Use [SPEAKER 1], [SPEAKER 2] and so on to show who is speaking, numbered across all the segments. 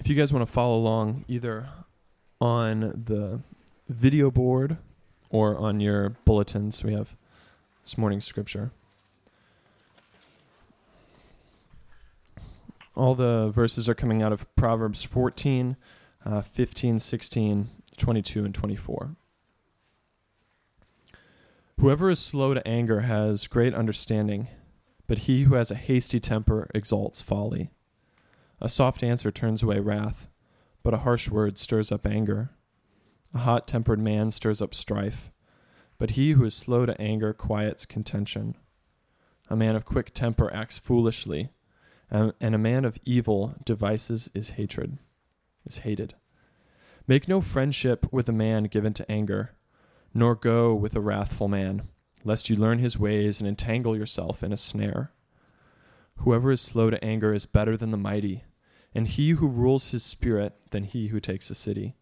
[SPEAKER 1] if you guys want to follow along either on the video board or on your bulletins, we have this morning's scripture. All the verses are coming out of Proverbs 14, uh, 15, 16, 22, and 24. Whoever is slow to anger has great understanding, but he who has a hasty temper exalts folly. A soft answer turns away wrath, but a harsh word stirs up anger. A hot tempered man stirs up strife, but he who is slow to anger quiets contention. A man of quick temper acts foolishly, and, a man of evil devices is hatred, is hated. Make no friendship with a man given to anger, nor go with a wrathful man, lest you learn his ways and entangle yourself in a snare. Whoever is slow to anger is better than the mighty and he who rules his spirit than he who takes a city.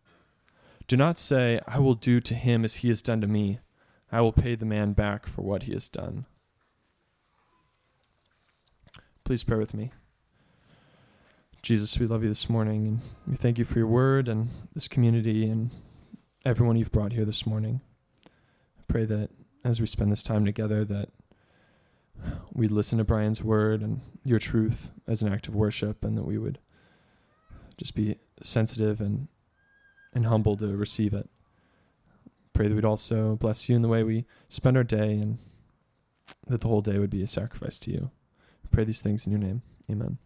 [SPEAKER 1] Do not say, I will do to him as he has done to me. I will pay the man back for what he has done. Please pray with me. Jesus, we love you this morning, and we thank you for your word and this community and everyone you've brought here this morning. I pray that as we spend this time together, that we listen to Brian's word and your truth as an act of worship, and that we would just be sensitive and and humble to receive it. Pray that we'd also bless you in the way we spend our day and that the whole day would be a sacrifice to you. Pray these things in your name. Amen.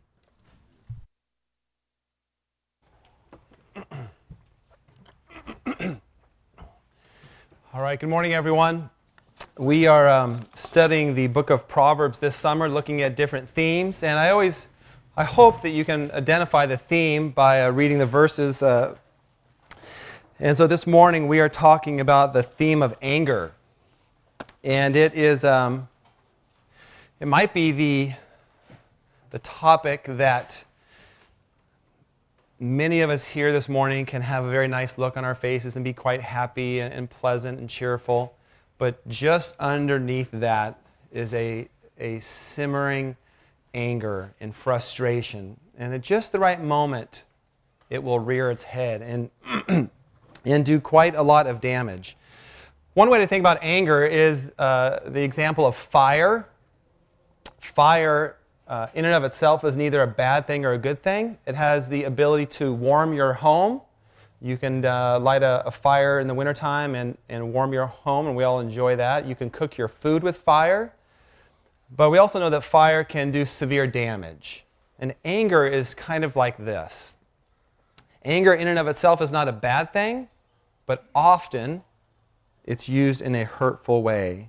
[SPEAKER 2] All right, good morning, everyone. We are um, studying the book of Proverbs this summer, looking at different themes, and I always I hope that you can identify the theme by uh, reading the verses. Uh, and so this morning we are talking about the theme of anger. And it is, um, it might be the, the topic that many of us here this morning can have a very nice look on our faces and be quite happy and, and pleasant and cheerful. But just underneath that is a, a simmering, anger and frustration. And at just the right moment, it will rear its head and, and do quite a lot of damage. One way to think about anger is uh, the example of fire. Fire, uh, in and of itself, is neither a bad thing or a good thing. It has the ability to warm your home. You can uh, light a, a, fire in the wintertime and, and warm your home, and we all enjoy that. You can cook your food with fire. But we also know that fire can do severe damage. And anger is kind of like this anger, in and of itself, is not a bad thing, but often it's used in a hurtful way.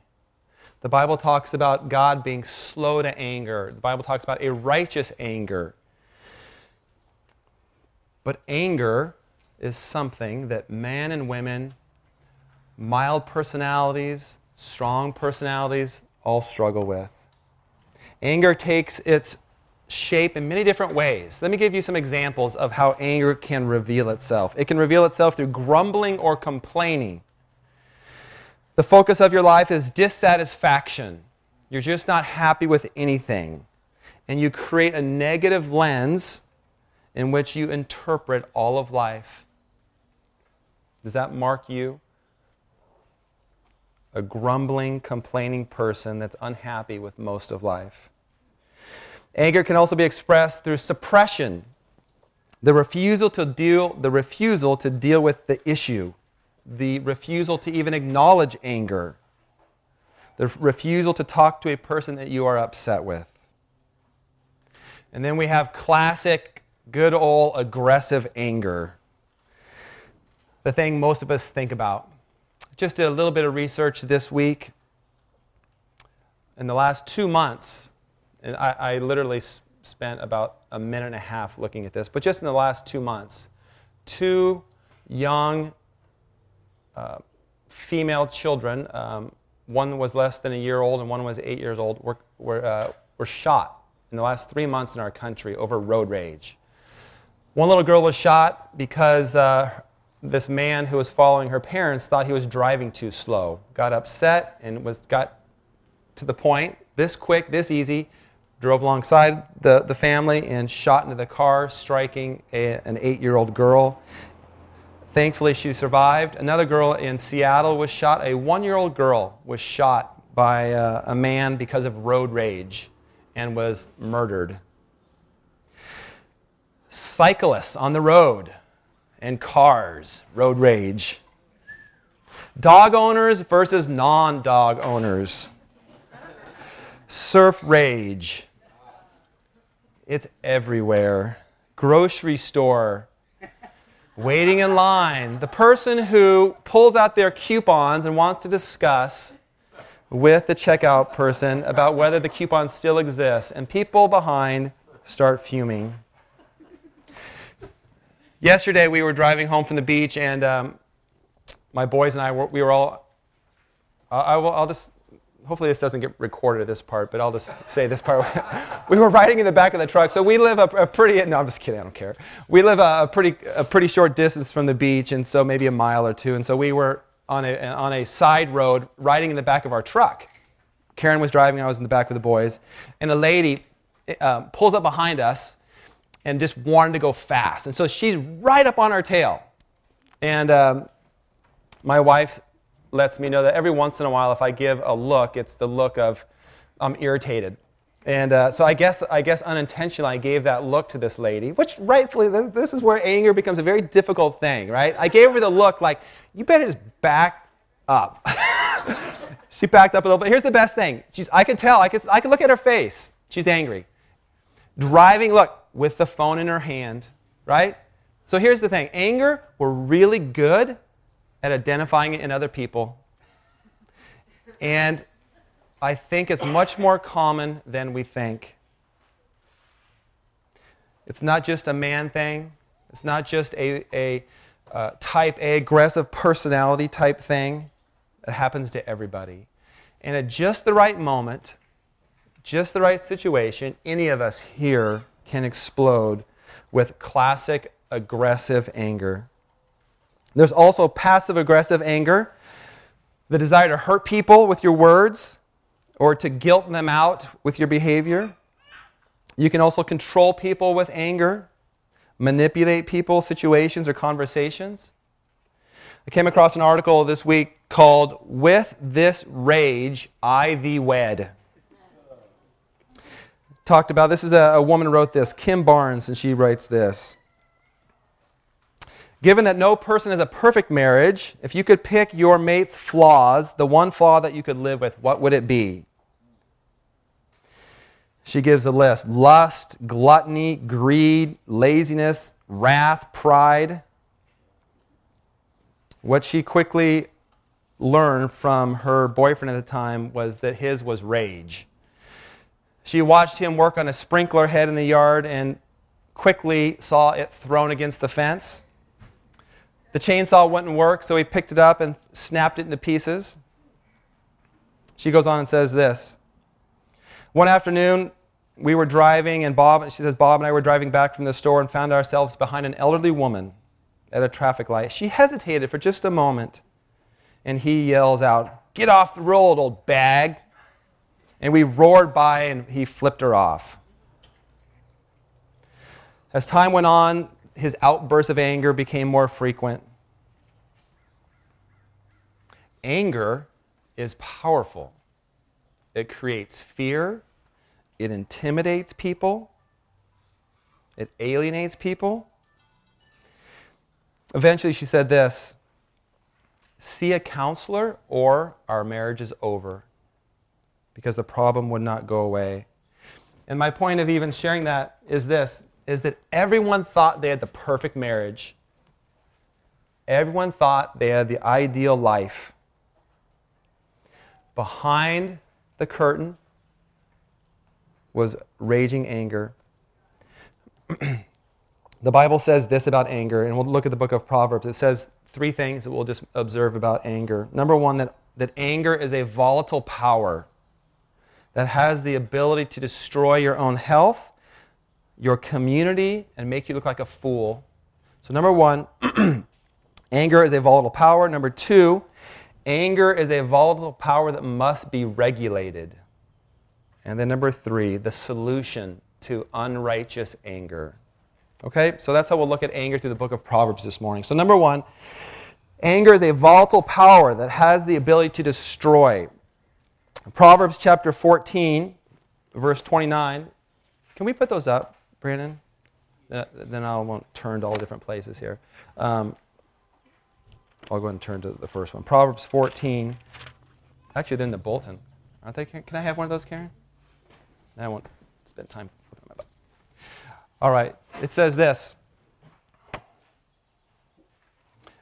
[SPEAKER 2] The Bible talks about God being slow to anger, the Bible talks about a righteous anger. But anger is something that men and women, mild personalities, strong personalities, all struggle with. Anger takes its shape in many different ways. Let me give you some examples of how anger can reveal itself. It can reveal itself through grumbling or complaining. The focus of your life is dissatisfaction. You're just not happy with anything. And you create a negative lens in which you interpret all of life. Does that mark you? A grumbling, complaining person that's unhappy with most of life. Anger can also be expressed through suppression, the refusal to deal, the refusal to deal with the issue, the refusal to even acknowledge anger, the refusal to talk to a person that you are upset with. And then we have classic, good old aggressive anger. The thing most of us think about. Just did a little bit of research this week. In the last two months, and I, I literally spent about a minute and a half looking at this, but just in the last two months, two young uh, female children, um, one was less than a year old and one was eight years old, were, were, uh, were shot in the last three months in our country over road rage. One little girl was shot because uh, this man who was following her parents thought he was driving too slow, got upset, and was got to the point this quick, this easy, drove alongside the, the family and shot into the car, striking a, an eight year old girl. Thankfully, she survived. Another girl in Seattle was shot. A one year old girl was shot by uh, a man because of road rage and was murdered. Cyclists on the road and cars, road rage. Dog owners versus non dog owners. Surf rage. It's everywhere. Grocery store. Waiting in line. The person who pulls out their coupons and wants to discuss with the checkout person about whether the coupon still exists, and people behind start fuming. Yesterday, we were driving home from the beach, and um, my boys and I, were, we were all, I will, I'll just, hopefully this doesn't get recorded this part, but I'll just say this part. we were riding in the back of the truck. So we live a, a pretty, no, I'm just kidding, I don't care. We live a, a, pretty, a pretty short distance from the beach, and so maybe a mile or two. And so we were on a, on a side road riding in the back of our truck. Karen was driving, I was in the back with the boys. And a lady uh, pulls up behind us and just wanted to go fast. And so she's right up on our tail. And um, my wife lets me know that every once in a while, if I give a look, it's the look of I'm irritated. And uh, so I guess, I guess unintentionally, I gave that look to this lady, which rightfully, this, is where anger becomes a very difficult thing, right? I gave her the look like, you better just back up. she backed up a little bit. Here's the best thing. She's, I can tell, I can, I can look at her face. She's angry. Driving, look, with the phone in her hand, right? So here's the thing anger, we're really good at identifying it in other people. And I think it's much more common than we think. It's not just a man thing, it's not just a, a uh, type A aggressive personality type thing. It happens to everybody. And at just the right moment, just the right situation, any of us here can explode with classic aggressive anger. There's also passive aggressive anger, the desire to hurt people with your words or to guilt them out with your behavior. You can also control people with anger, manipulate people, situations, or conversations. I came across an article this week called With This Rage, I Wed. Talked about this is a, a woman wrote this, Kim Barnes, and she writes this. Given that no person is a perfect marriage, if you could pick your mate's flaws, the one flaw that you could live with, what would it be? She gives a list lust, gluttony, greed, laziness, wrath, pride. What she quickly learned from her boyfriend at the time was that his was rage. She watched him work on a sprinkler head in the yard and quickly saw it thrown against the fence. The chainsaw wouldn't work, so he picked it up and snapped it into pieces. She goes on and says this. One afternoon, we were driving, and Bob, she says, Bob and I were driving back from the store and found ourselves behind an elderly woman at a traffic light. She hesitated for just a moment, and he yells out, Get off the road, old bag. And we roared by, and he flipped her off. As time went on, his outbursts of anger became more frequent. Anger is powerful. It creates fear, it intimidates people, it alienates people. Eventually, she said this See a counselor, or our marriage is over, because the problem would not go away. And my point of even sharing that is this is that everyone thought they had the perfect marriage. Everyone thought they had the ideal life. Behind the curtain was raging anger. the Bible says this about anger, and we'll look at the book of Proverbs. It says three things that we'll just observe about anger. Number one, that, that anger is a volatile power that has the ability to destroy your own health your community and make you look like a fool. So, number one, anger is a volatile power. Number two, anger is a volatile power that must be regulated. And then number three, the solution to unrighteous anger. Okay, so that's how we'll look at anger through the book of Proverbs this morning. So, number one, anger is a volatile power that has the ability to destroy. Proverbs chapter 14, verse 29. Can we put those up, Brandon? Then I won't turn to all different places here. Um, I'll go ahead and turn to the first one. Proverbs 14. Actually, they're in the bulletin. Aren't they? Can I have one of those, Karen? I won't spend time flipping my butt. All right. It says this.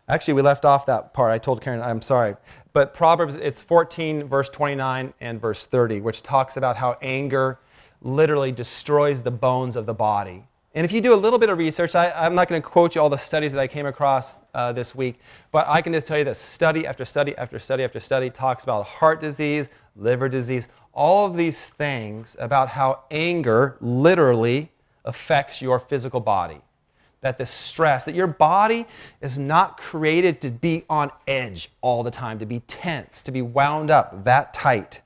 [SPEAKER 2] Actually, we left off that part. I told Karen, I'm sorry. But Proverbs, it's 14, verse 29 and verse 30, which talks about how anger literally destroys the bones of the body. And if you do a little bit of research, I, am not going to quote you all the studies that I came across uh, this week, but I can just tell you that study after study after study after study talks about heart disease, liver disease, all of these things about how anger literally affects your physical body. That the stress, that your body is not created to be on edge all the time, to be tense, to be wound up that tight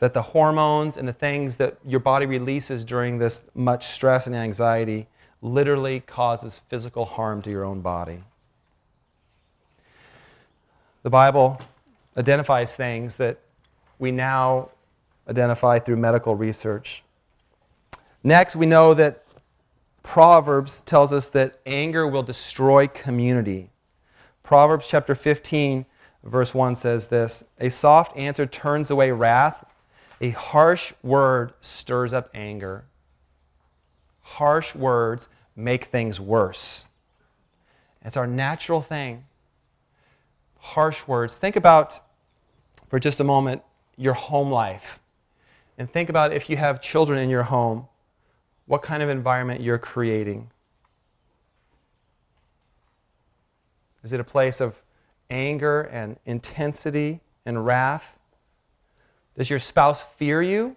[SPEAKER 2] that the hormones and the things that your body releases during this much stress and anxiety literally causes physical harm to your own body. The Bible identifies things that we now identify through medical research. Next, we know that Proverbs tells us that anger will destroy community. Proverbs chapter 15, verse 1 says this A soft answer turns away wrath, a harsh word stirs up anger. Harsh words make things worse. It's our natural thing. Harsh words. Think about, for just a moment, your home life. And think about if you have children in your home, what kind of environment you're creating. Is it a place of anger and intensity and wrath? Does your spouse fear you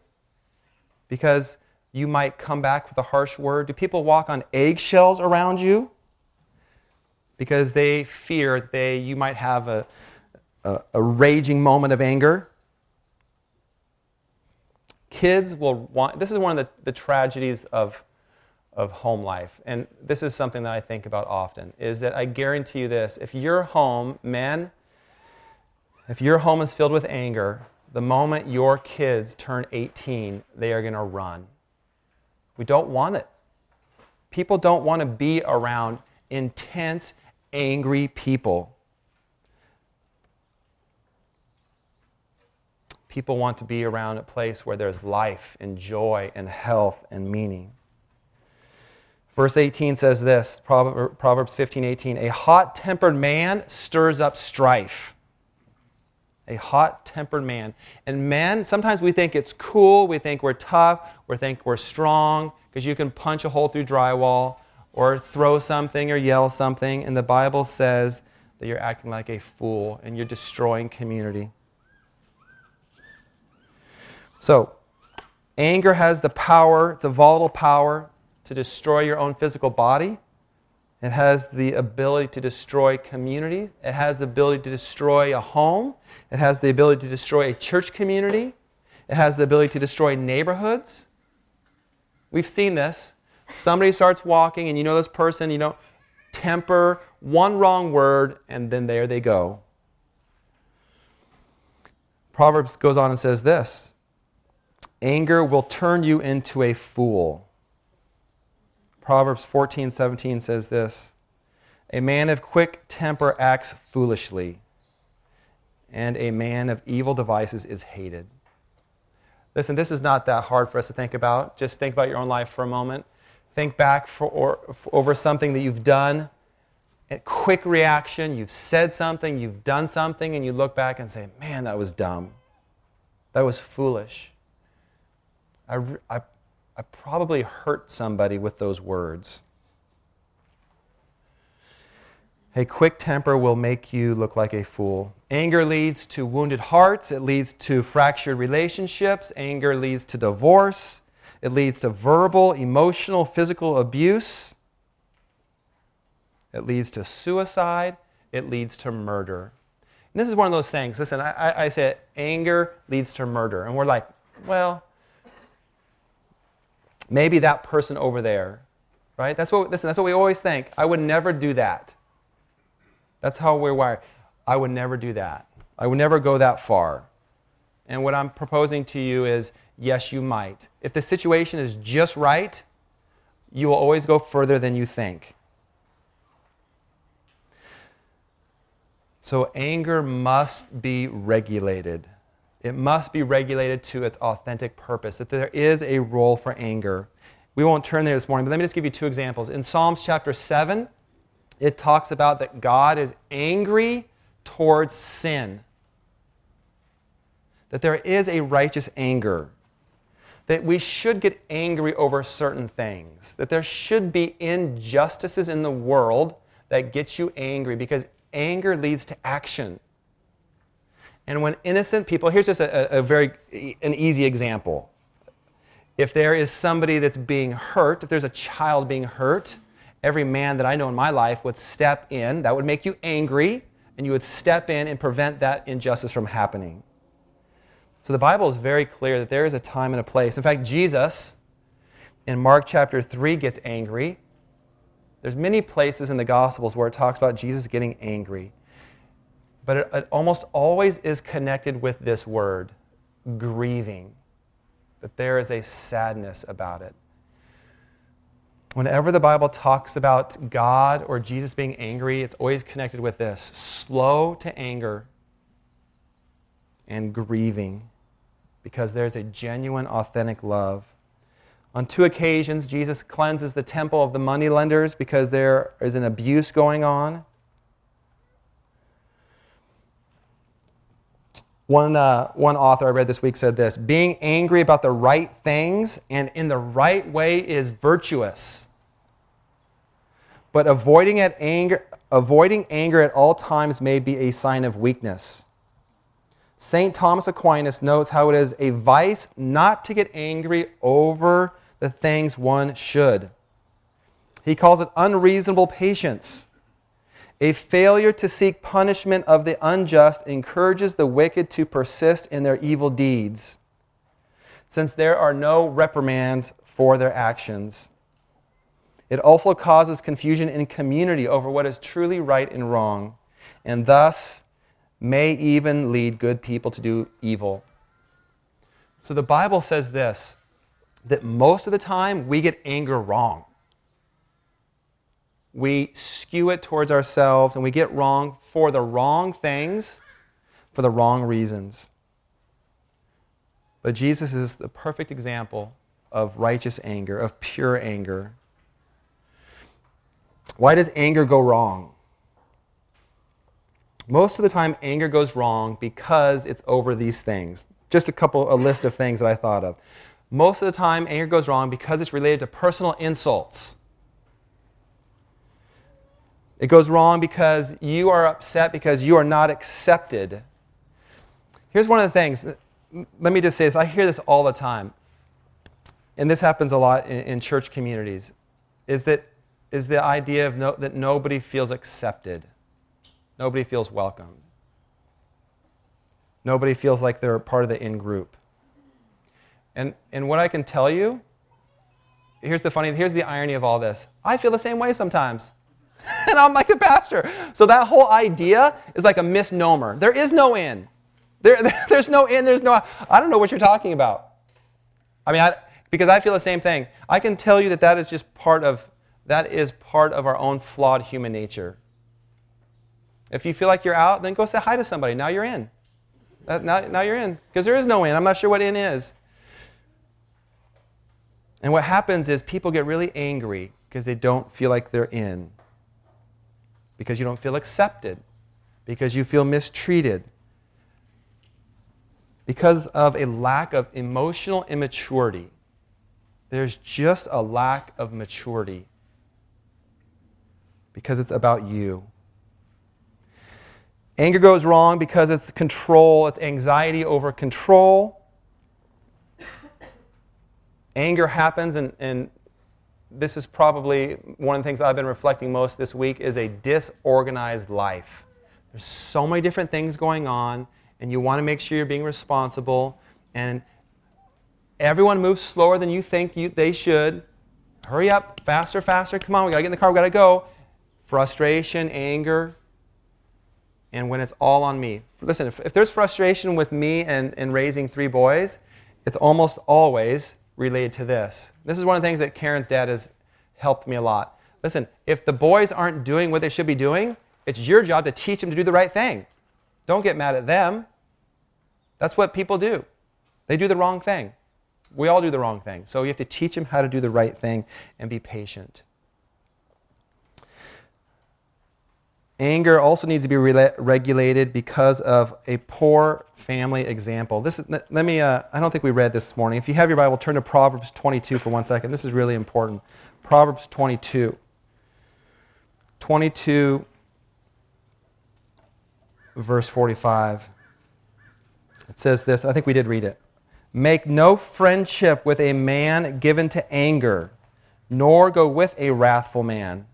[SPEAKER 2] because you might come back with a harsh word? Do people walk on eggshells around you because they fear that they, you might have a, a, a raging moment of anger? Kids will want, this is one of the, the tragedies of, of home life. And this is something that I think about often, is that I guarantee you this, if your home, men, if your home is filled with anger, the moment your kids turn 18, they are going to run. We don't want it. People don't want to be around intense, angry people. People want to be around a place where there's life and joy and health and meaning. Verse 18 says this Proverbs 15 18, a hot tempered man stirs up strife a hot tempered man. And men, sometimes we think it's cool, we think we're tough, we think we're strong, because you can punch a hole through drywall or throw something or yell something. And the Bible says that you're acting like a fool and you're destroying community. So, anger has the power, it's a volatile power to destroy your own physical body. It has the ability to destroy community. It has the ability to destroy a home. It has the ability to destroy a church community. It has the ability to destroy neighborhoods. We've seen this. Somebody starts walking, and you know this person, you know, temper, one wrong word, and then there they go. Proverbs goes on and says this Anger will turn you into a fool. Proverbs 14, 17 says this A man of quick temper acts foolishly, and a man of evil devices is hated. Listen, this is not that hard for us to think about. Just think about your own life for a moment. Think back for, or, for, over something that you've done. A quick reaction, you've said something, you've done something, and you look back and say, man, that was dumb. That was foolish. I, I I probably hurt somebody with those words. A quick temper will make you look like a fool. Anger leads to wounded hearts. It leads to fractured relationships. Anger leads to divorce. It leads to verbal, emotional, physical abuse. It leads to suicide. It leads to murder. And this is one of those things. Listen, I, I say anger leads to murder. And we're like, well, maybe that person over there, right? That's what, listen, that's what we always think. I would never do that. That's how we're wired. I would never do that. I would never go that far. And what I'm proposing to you is yes, you might. If the situation is just right, you will always go further than you think. So, anger must be regulated. It must be regulated to its authentic purpose, that there is a role for anger. We won't turn there this morning, but let me just give you two examples. In Psalms chapter 7, it talks about that God is angry towards sin, that there is a righteous anger, that we should get angry over certain things, that there should be injustices in the world that get you angry because anger leads to action. And when innocent people, here's just a, a, very an easy example. If there is somebody that's being hurt, if there's a child being hurt, every man that I know in my life would step in. That would make you angry, and you would step in and prevent that injustice from happening. So the Bible is very clear that there is a time and a place. In fact, Jesus in Mark chapter 3 gets angry there's many places in the Gospels where it talks about Jesus getting angry. But it, it almost always is connected with this word, grieving. That there is a sadness about it. Whenever the Bible talks about God or Jesus being angry, it's always connected with this slow to anger and grieving because there's a genuine, authentic love. On two occasions, Jesus cleanses the temple of the moneylenders because there is an abuse going on. One, uh, one author I read this week said this Being angry about the right things and in the right way is virtuous. But avoiding, at anger, avoiding anger at all times may be a sign of weakness. St. Thomas Aquinas notes how it is a vice not to get angry over the things one should. He calls it unreasonable patience. A failure to seek punishment of the unjust encourages the wicked to persist in their evil deeds, since there are no reprimands for their actions. It also causes confusion in community over what is truly right and wrong, and thus may even lead good people to do evil. So the Bible says this that most of the time we get anger wrong. We skew it towards ourselves and we get wrong for the wrong things, for the wrong reasons. But Jesus is the perfect example of righteous anger, of pure anger. Why does anger go wrong? Most of the time, anger goes wrong because it's over these things. Just a couple, a list of things that I thought of. Most of the time, anger goes wrong because it's related to personal insults. It goes wrong because you are upset because you are not accepted. Here's one of the things. Let me just say this. I hear this all the time. And this happens a lot in, in church communities. Is that is the idea of no, that nobody feels accepted. Nobody feels welcomed. Nobody feels like they're part of the in group. And, and what I can tell you, here's the funny, here's the irony of all this. I feel the same way sometimes. and I'm like the pastor. So that whole idea is like a misnomer. There is no in. There, there, there's no in, there's no, I don't know what you're talking about. I mean, I, because I feel the same thing. I can tell you that that is just part of, that is part of our own flawed human nature. If you feel like you're out, then go say hi to somebody. Now you're in. Now, now you're in. Because there is no in. I'm not sure what in is. And what happens is people get really angry because they don't feel like they're in, because you don't feel accepted, because you feel mistreated, because of a lack of emotional immaturity. There's just a lack of maturity because it's about you. Anger goes wrong because it's control, it's anxiety over control anger happens, and, and this is probably one of the things I've been reflecting most this week is a disorganized life. There's so many different things going on, and you want to make sure you're being responsible. And everyone moves slower than you think you, they should. Hurry up, faster, faster. Come on, we got to get in the car, we got to go. Frustration, anger, and when it's all on me. Listen, if, if there's frustration with me and, and raising three boys, it's almost always related to this. This is one of the things that Karen's dad has helped me a lot. Listen, if the boys aren't doing what they should be doing, it's your job to teach them to do the right thing. Don't get mad at them. That's what people do. They do the wrong thing. We all do the wrong thing. So you have to teach them how to do the right thing and be patient. Anger also needs to be re- regulated because of a poor family example. This is, let me, uh, I don't think we read this morning. If you have your Bible, turn to Proverbs 22 for one second. This is really important. Proverbs 22. 22, verse 45. It says this, I think we did read it. Make no friendship with a man given to anger, nor go with a wrathful man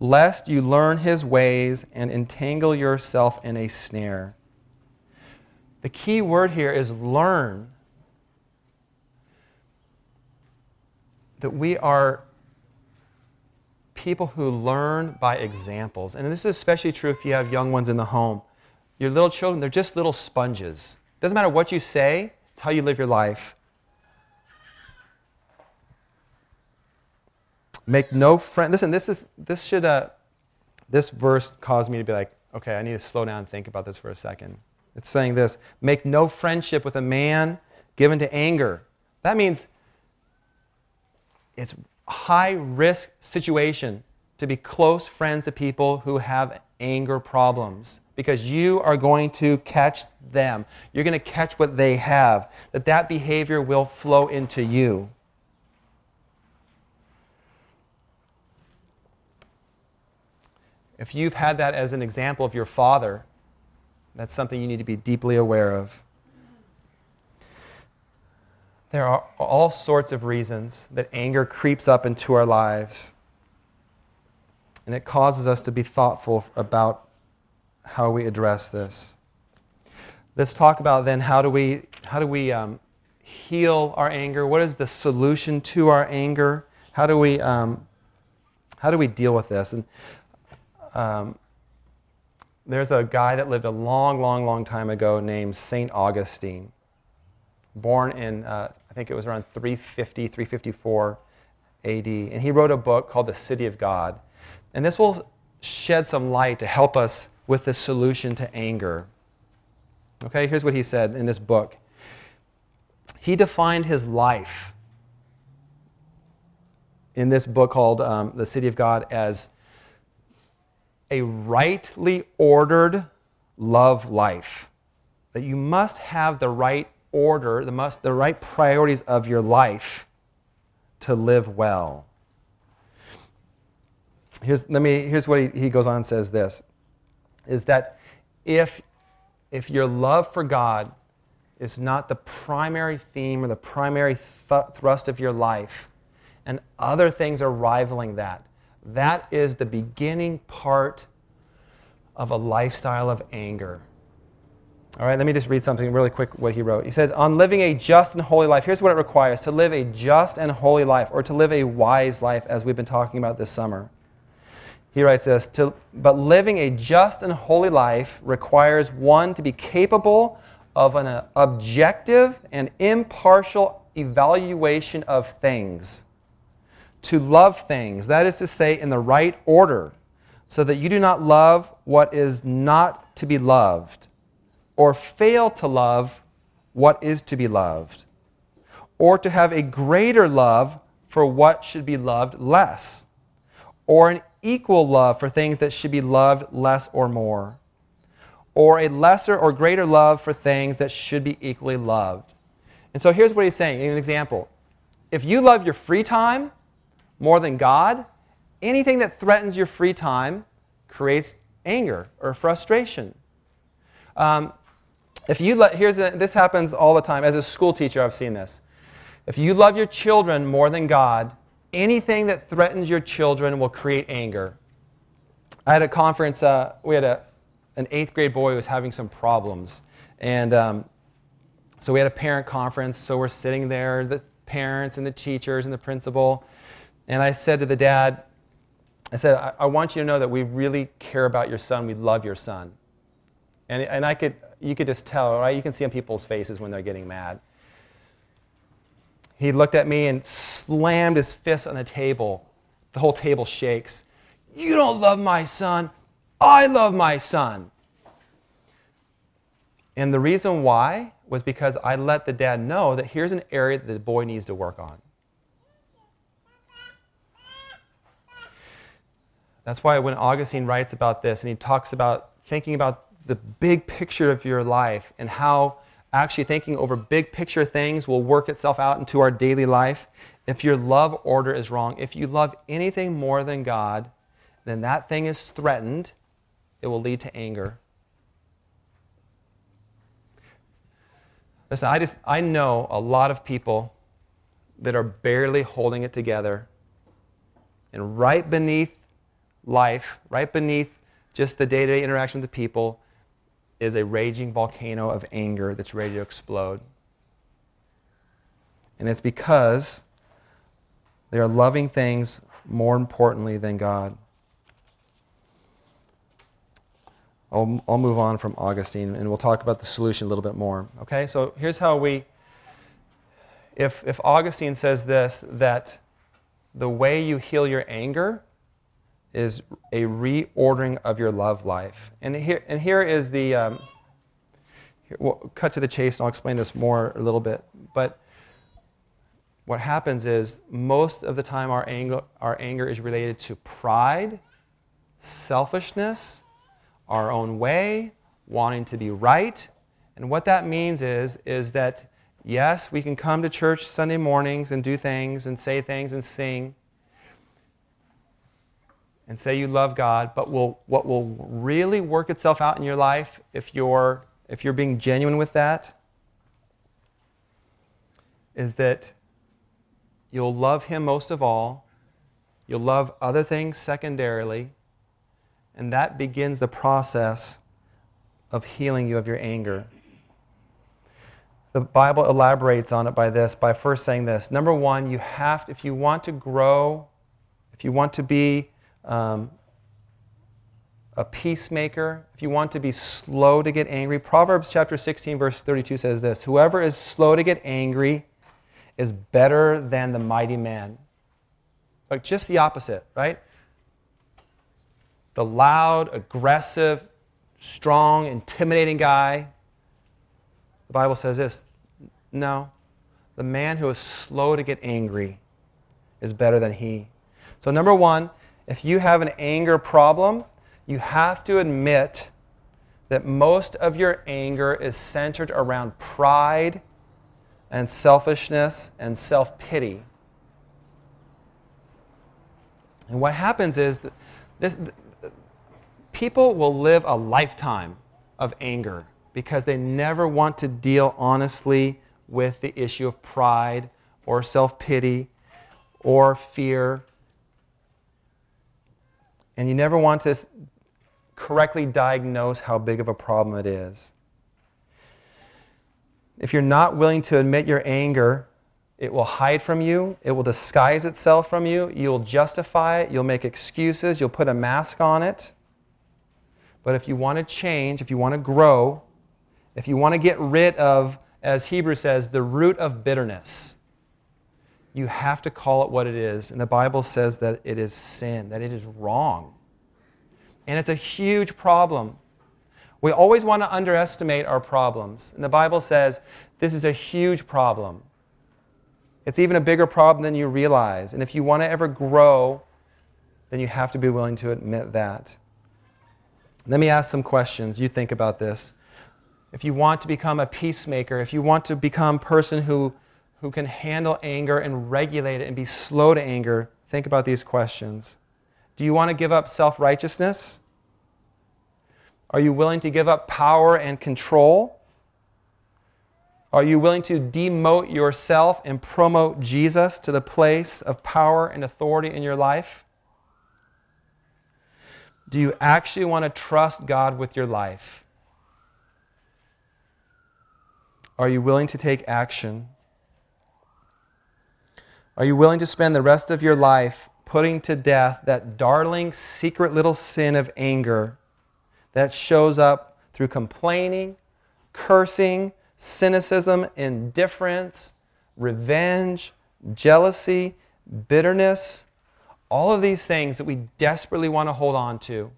[SPEAKER 2] lest you learn his ways and entangle yourself in a snare. The key word here is learn. That we are people who learn by examples. And this is especially true if you have young ones in the home. Your little children, they're just little sponges. Doesn't matter what you say, it's how you live your life. Make no friend. Listen, this is this should uh, this verse caused me to be like, okay, I need to slow down and think about this for a second. It's saying this: make no friendship with a man given to anger. That means it's a high risk situation to be close friends to people who have anger problems because you are going to catch them. You're going to catch what they have. That that behavior will flow into you. If you've had that as an example of your father, that's something you need to be deeply aware of. There are all sorts of reasons that anger creeps up into our lives, and it causes us to be thoughtful about how we address this. Let's talk about then how do we, how do we um, heal our anger? What is the solution to our anger? How do we, um, how do we deal with this? And um, there's a guy that lived a long, long, long time ago named St. Augustine, born in, uh, I think it was around 350, 354 AD. And he wrote a book called The City of God. And this will shed some light to help us with the solution to anger. Okay, here's what he said in this book. He defined his life in this book called um, The City of God as a rightly ordered love life. That you must have the right order, the, must, the right priorities of your life to live well. Here's, let me, here's what he, he goes on and says this is that if, if your love for God is not the primary theme or the primary th- thrust of your life, and other things are rivaling that, that is the beginning part of a lifestyle of anger. All right, let me just read something really quick what he wrote. He says, On living a just and holy life, here's what it requires to live a just and holy life, or to live a wise life, as we've been talking about this summer. He writes this to, But living a just and holy life requires one to be capable of an objective and impartial evaluation of things to love things, that is to say, in the right order, so that you do not love what is not to be loved, or fail to love what is to be loved, or to have a greater love for what should be loved less, or an equal love for things that should be loved less or more, or a lesser or greater love for things that should be equally loved. And so here's what he's saying in an example. If you love your free time, more than God, anything that threatens your free time creates anger or frustration. Um, if you let, here's a, this happens all the time. As a school teacher, I've seen this. If you love your children more than God, anything that threatens your children will create anger. I had a conference, uh, we had a, an eighth grade boy who was having some problems. And um, so we had a parent conference. So we're sitting there, the parents and the teachers and the principal. And I said to the dad, I said, I, I want you to know that we really care about your son. We love your son. And, and I could, you could just tell, right? You can see on people's faces when they're getting mad. He looked at me and slammed his fist on the table. The whole table shakes. You don't love my son. I love my son. And the reason why was because I let the dad know that here's an area that the boy needs to work on. That's why when Augustine writes about this and he talks about thinking about the big picture of your life and how actually thinking over big picture things will work itself out into our daily life. If your love order is wrong, if you love anything more than God, then that thing is threatened. It will lead to anger. Listen, I just I know a lot of people that are barely holding it together. And right beneath life, right beneath just the day-to-day interaction with the people, is a raging volcano of anger that's ready to explode. And it's because they are loving things more importantly than God. I'll, I'll move on from Augustine and we'll talk about the solution a little bit more. Okay, so here's how we, if, if Augustine says this, that the way you heal your anger is a reordering of your love life. And here, and here is the, um, here, we'll cut to the chase and I'll explain this more a little bit. But what happens is most of the time our anger, our anger is related to pride, selfishness, our own way, wanting to be right. And what that means is, is that yes, we can come to church Sunday mornings and do things and say things and sing and say you love God, but will, what will really work itself out in your life if you're, if you're being genuine with that is that you'll love Him most of all, you'll love other things secondarily, and that begins the process of healing you of your anger. The Bible elaborates on it by this, by first saying this. Number one, you have, to, if you want to grow, if you want to be um, a peacemaker, if you want to be slow to get angry, Proverbs chapter 16, verse 32 says this Whoever is slow to get angry is better than the mighty man. Like just the opposite, right? The loud, aggressive, strong, intimidating guy. The Bible says this no, the man who is slow to get angry is better than he. So, number one, if you have an anger problem, you have to admit that most of your anger is centered around pride and selfishness and self pity. And what happens is that this, people will live a lifetime of anger because they never want to deal honestly with the issue of pride or self pity or fear and you never want to correctly diagnose how big of a problem it is. If you're not willing to admit your anger, it will hide from you, it will disguise itself from you, you'll justify it, you'll make excuses, you'll put a mask on it. But if you want to change, if you want to grow, if you want to get rid of, as Hebrew says, the root of bitterness, you have to call it what it is. And the Bible says that it is sin, that it is wrong. And it's a huge problem. We always want to underestimate our problems. And the Bible says this is a huge problem. It's even a bigger problem than you realize. And if you want to ever grow, then you have to be willing to admit that. Let me ask some questions. You think about this. If you want to become a peacemaker, if you want to become a person who who can handle anger and regulate it and be slow to anger, think about these questions. Do you want to give up self righteousness? Are you willing to give up power and control? Are you willing to demote yourself and promote Jesus to the place of power and authority in your life? Do you actually want to trust God with your life? Are you willing to take action? Are you willing to spend the rest of your life putting to death that darling, secret little sin of anger that shows up through complaining, cursing, cynicism, indifference, revenge, jealousy, bitterness, all of these things that we desperately want to hold on to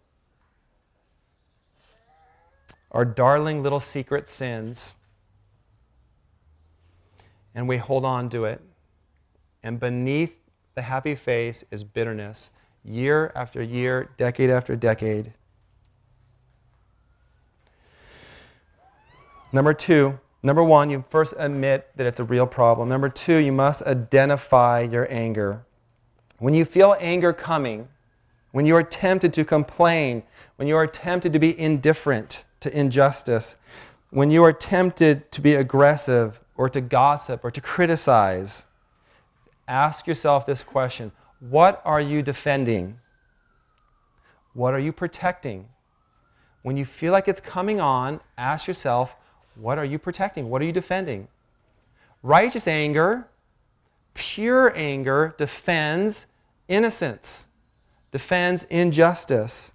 [SPEAKER 2] are darling little secret sins. And we hold on to it. And beneath the happy face is bitterness, year after year, decade after decade. Number two, number one, you first admit that it's a real problem. Number two, you must identify your anger. When you feel anger coming, when you are tempted to complain, when you are tempted to be indifferent to injustice, when you are tempted to be aggressive or to gossip or to criticize, ask yourself this question What are you defending? What are you protecting? When you feel like it's coming on, ask yourself, What are you protecting? What are you defending? Righteous anger, pure anger, defends innocence, defends injustice.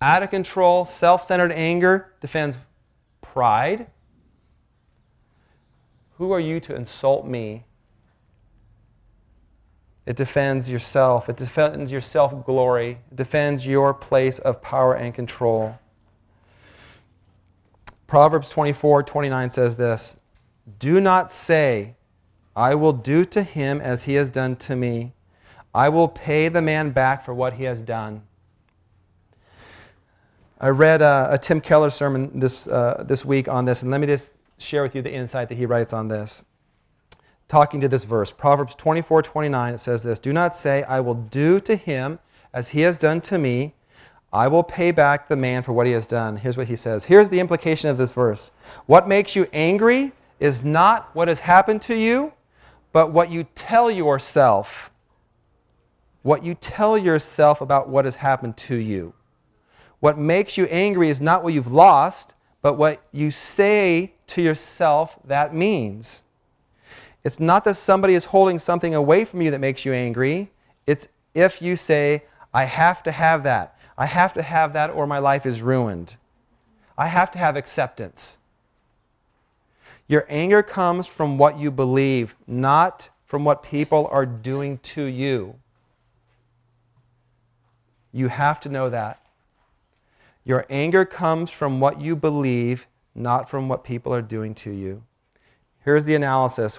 [SPEAKER 2] Out of control, self centered anger defends pride. Who are you to insult me it defends yourself. It defends your self glory. It defends your place of power and control. Proverbs 24 29 says this Do not say, I will do to him as he has done to me. I will pay the man back for what he has done. I read a, a Tim Keller sermon this, uh, this week on this, and let me just share with you the insight that he writes on this talking to this verse. Proverbs 24 29, it says this Do not say, I will do to him as he has done to me. I will pay back the man for what he has done. Here's what he says. Here's the implication of this verse What makes you angry is not what has happened to you, but what you tell yourself. What you tell yourself about what has happened to you. What makes you angry is not what you've lost, but what you say to yourself that means. It's not that somebody is holding something away from you that makes you angry. It's if you say, I have to have that. I have to have that or my life is ruined. I have to have acceptance. Your anger comes from what you believe, not from what people are doing to you. You have to know that. Your anger comes from what you believe, not from what people are doing to you. Here's the analysis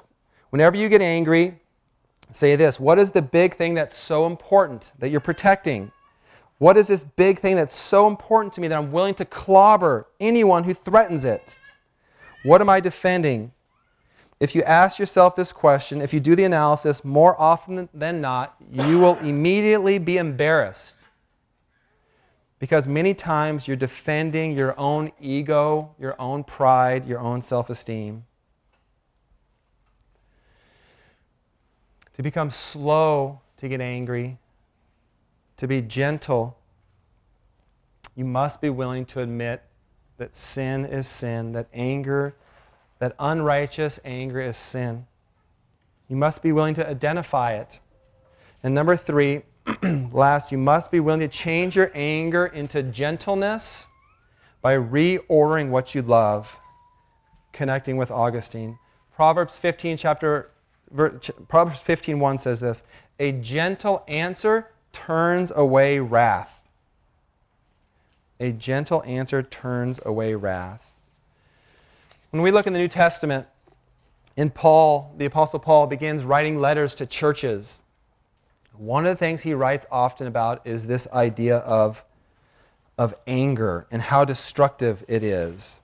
[SPEAKER 2] Whenever you get angry, say this What is the big thing that's so important that you're protecting? What is this big thing that's so important to me that I'm willing to clobber anyone who threatens it? What am I defending? If you ask yourself this question, if you do the analysis, more often than not, you will immediately be embarrassed. Because many times you're defending your own ego, your own pride, your own self esteem. To become slow to get angry, to be gentle, you must be willing to admit that sin is sin, that anger, that unrighteous anger is sin. You must be willing to identify it. And number three, last, you must be willing to change your anger into gentleness by reordering what you love, connecting with Augustine. Proverbs 15, chapter Proverbs 15:1 says this, "A gentle answer turns away wrath." A gentle answer turns away wrath. When we look in the New Testament, in Paul, the apostle Paul begins writing letters to churches. One of the things he writes often about is this idea of of anger and how destructive it is.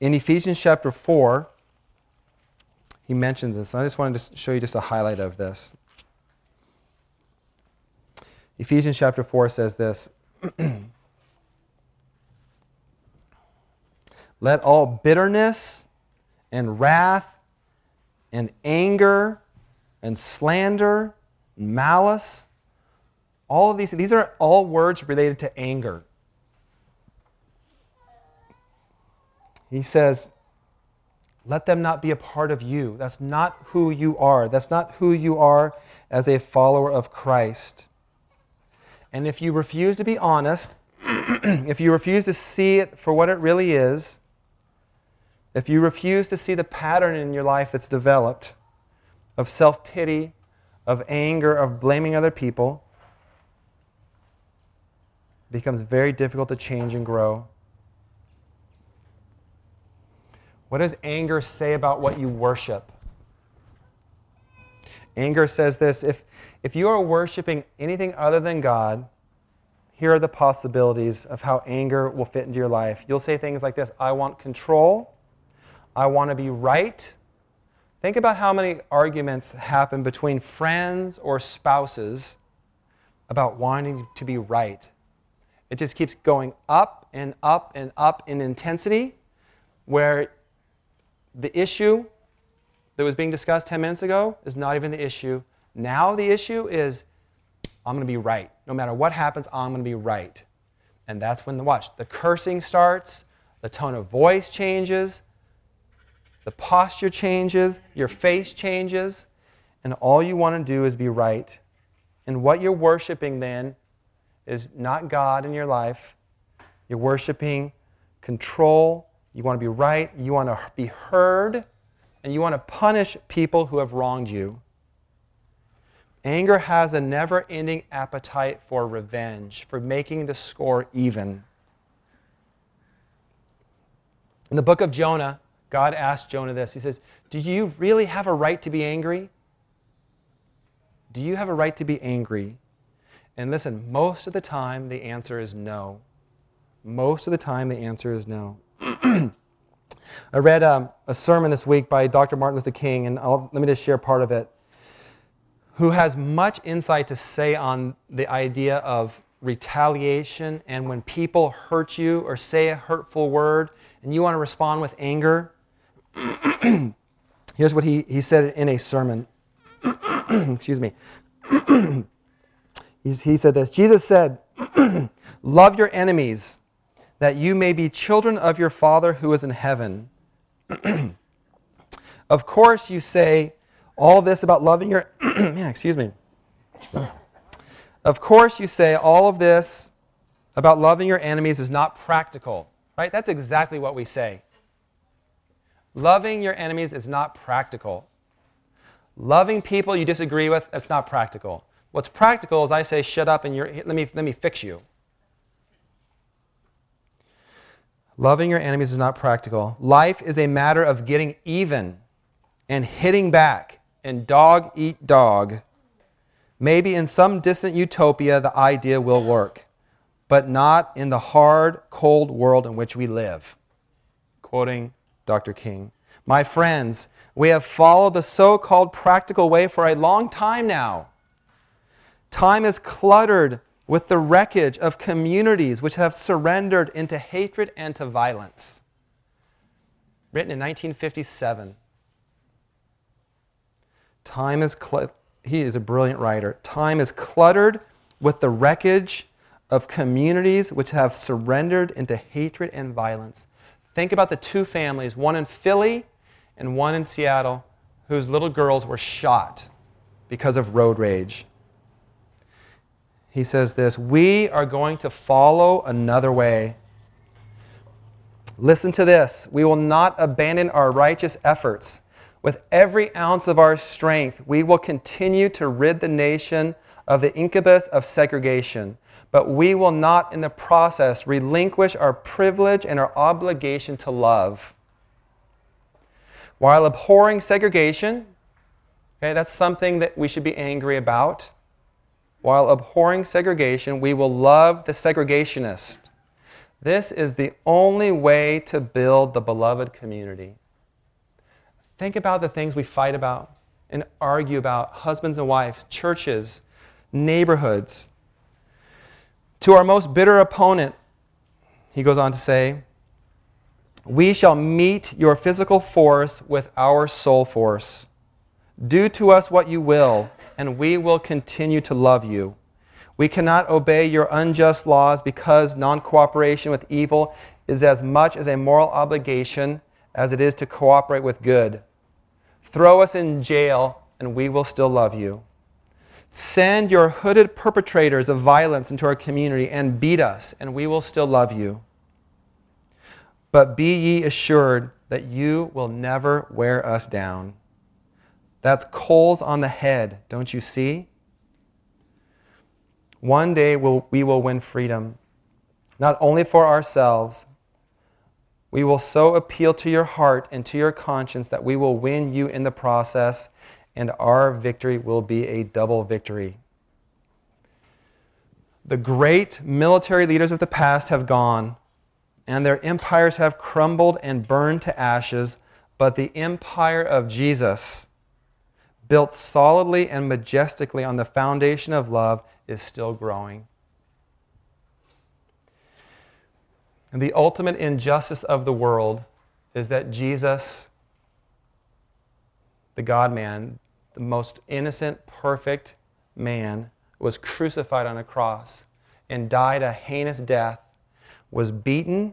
[SPEAKER 2] In Ephesians chapter 4, he mentions this. And I just wanted to show you just a highlight of this. Ephesians chapter 4 says this Let all bitterness and wrath and anger and slander and malice, All of these, these are all words related to anger. He says, let them not be a part of you. That's not who you are. That's not who you are as a follower of Christ. And if you refuse to be honest, if you refuse to see it for what it really is, if you refuse to see the pattern in your life that's developed of self pity, of anger, of blaming other people, it becomes very difficult to change and grow. What does anger say about what you worship? Anger says this if, if you are worshiping anything other than God, here are the possibilities of how anger will fit into your life. You'll say things like this I want control, I want to be right. Think about how many arguments happen between friends or spouses about wanting to be right. It just keeps going up and up and up in intensity, where the issue that was being discussed 10 minutes ago is not even the issue. Now the issue is I'm going to be right. No matter what happens, I'm going to be right. And that's when the watch, the cursing starts, the tone of voice changes, the posture changes, your face changes, and all you want to do is be right. And what you're worshiping then is not God in your life. You're worshiping control. You want to be right. You want to be heard. And you want to punish people who have wronged you. Anger has a never ending appetite for revenge, for making the score even. In the book of Jonah, God asked Jonah this He says, Do you really have a right to be angry? Do you have a right to be angry? And listen, most of the time the answer is no. Most of the time the answer is no. I read um, a sermon this week by Dr. Martin Luther King, and I'll, let me just share part of it who has much insight to say on the idea of retaliation and when people hurt you or say a hurtful word and you want to respond with anger. Here's what he, he said in a sermon. Excuse me. he said this Jesus said, Love your enemies, that you may be children of your Father who is in heaven. of course, you say, all this about loving your, yeah, excuse me. Of course, you say all of this about loving your enemies is not practical, right? That's exactly what we say. Loving your enemies is not practical. Loving people you disagree with, that's not practical. What's practical is I say, shut up and you're, let, me, let me fix you. Loving your enemies is not practical. Life is a matter of getting even and hitting back and dog eat dog, maybe in some distant utopia the idea will work, but not in the hard, cold world in which we live. Quoting Dr. King. My friends, we have followed the so called practical way for a long time now. Time is cluttered with the wreckage of communities which have surrendered into hatred and to violence. Written in 1957. Time is, he is a brilliant writer. Time is cluttered with the wreckage of communities which have surrendered into hatred and violence. Think about the two families, one in Philly and one in Seattle, whose little girls were shot because of road rage. He says this We are going to follow another way. Listen to this. We will not abandon our righteous efforts with every ounce of our strength, we will continue to rid the nation of the incubus of segregation, but we will not, in the process, relinquish our privilege and our obligation to love. While abhorring segregation, okay, that's something that we should be angry about. While abhorring segregation, we will love the segregationist. This is the only way to build the beloved community. Think about the things we fight about and argue about husbands and wives, churches, neighborhoods. To our most bitter opponent, he goes on to say, We shall meet your physical force with our soul force. Do to us what you will, and we will continue to love you. We cannot obey your unjust laws because non cooperation with evil is as much as a moral obligation as it is to cooperate with good. Throw us in jail, and we will still love you. Send your hooded perpetrators of violence into our community and beat us, and we will still love you. But be ye assured that you will never wear us down. That's coals on the head, don't you see? One day we'll, we will win freedom, not only for ourselves. We will so appeal to your heart and to your conscience that we will win you in the process, and our victory will be a double victory. The great military leaders of the past have gone, and their empires have crumbled and burned to ashes, but the empire of Jesus, built solidly and majestically on the foundation of love, is still growing. And the ultimate injustice of the world is that Jesus, the God man, the most innocent, perfect man, was crucified on a cross and died a heinous death, was beaten,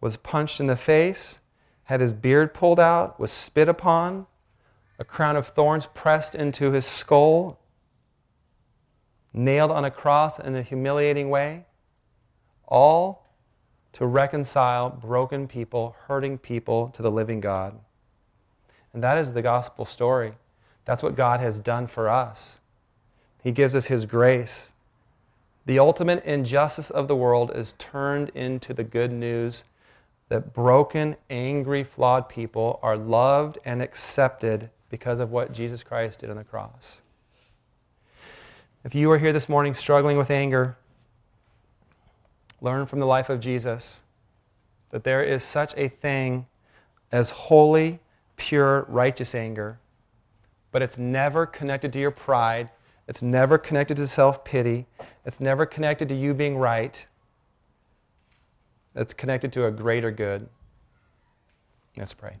[SPEAKER 2] was punched in the face, had his beard pulled out, was spit upon, a crown of thorns pressed into his skull, nailed on a cross in a humiliating way, all to reconcile broken people, hurting people to the living God. And that is the gospel story. That's what God has done for us. He gives us His grace. The ultimate injustice of the world is turned into the good news that broken, angry, flawed people are loved and accepted because of what Jesus Christ did on the cross. If you are here this morning struggling with anger, learn from the life of Jesus that there is such a thing as holy, pure, righteous anger, but it's never connected to your pride. It's never connected to self pity. It's never connected to you being right. It's connected to a greater good. Let's pray.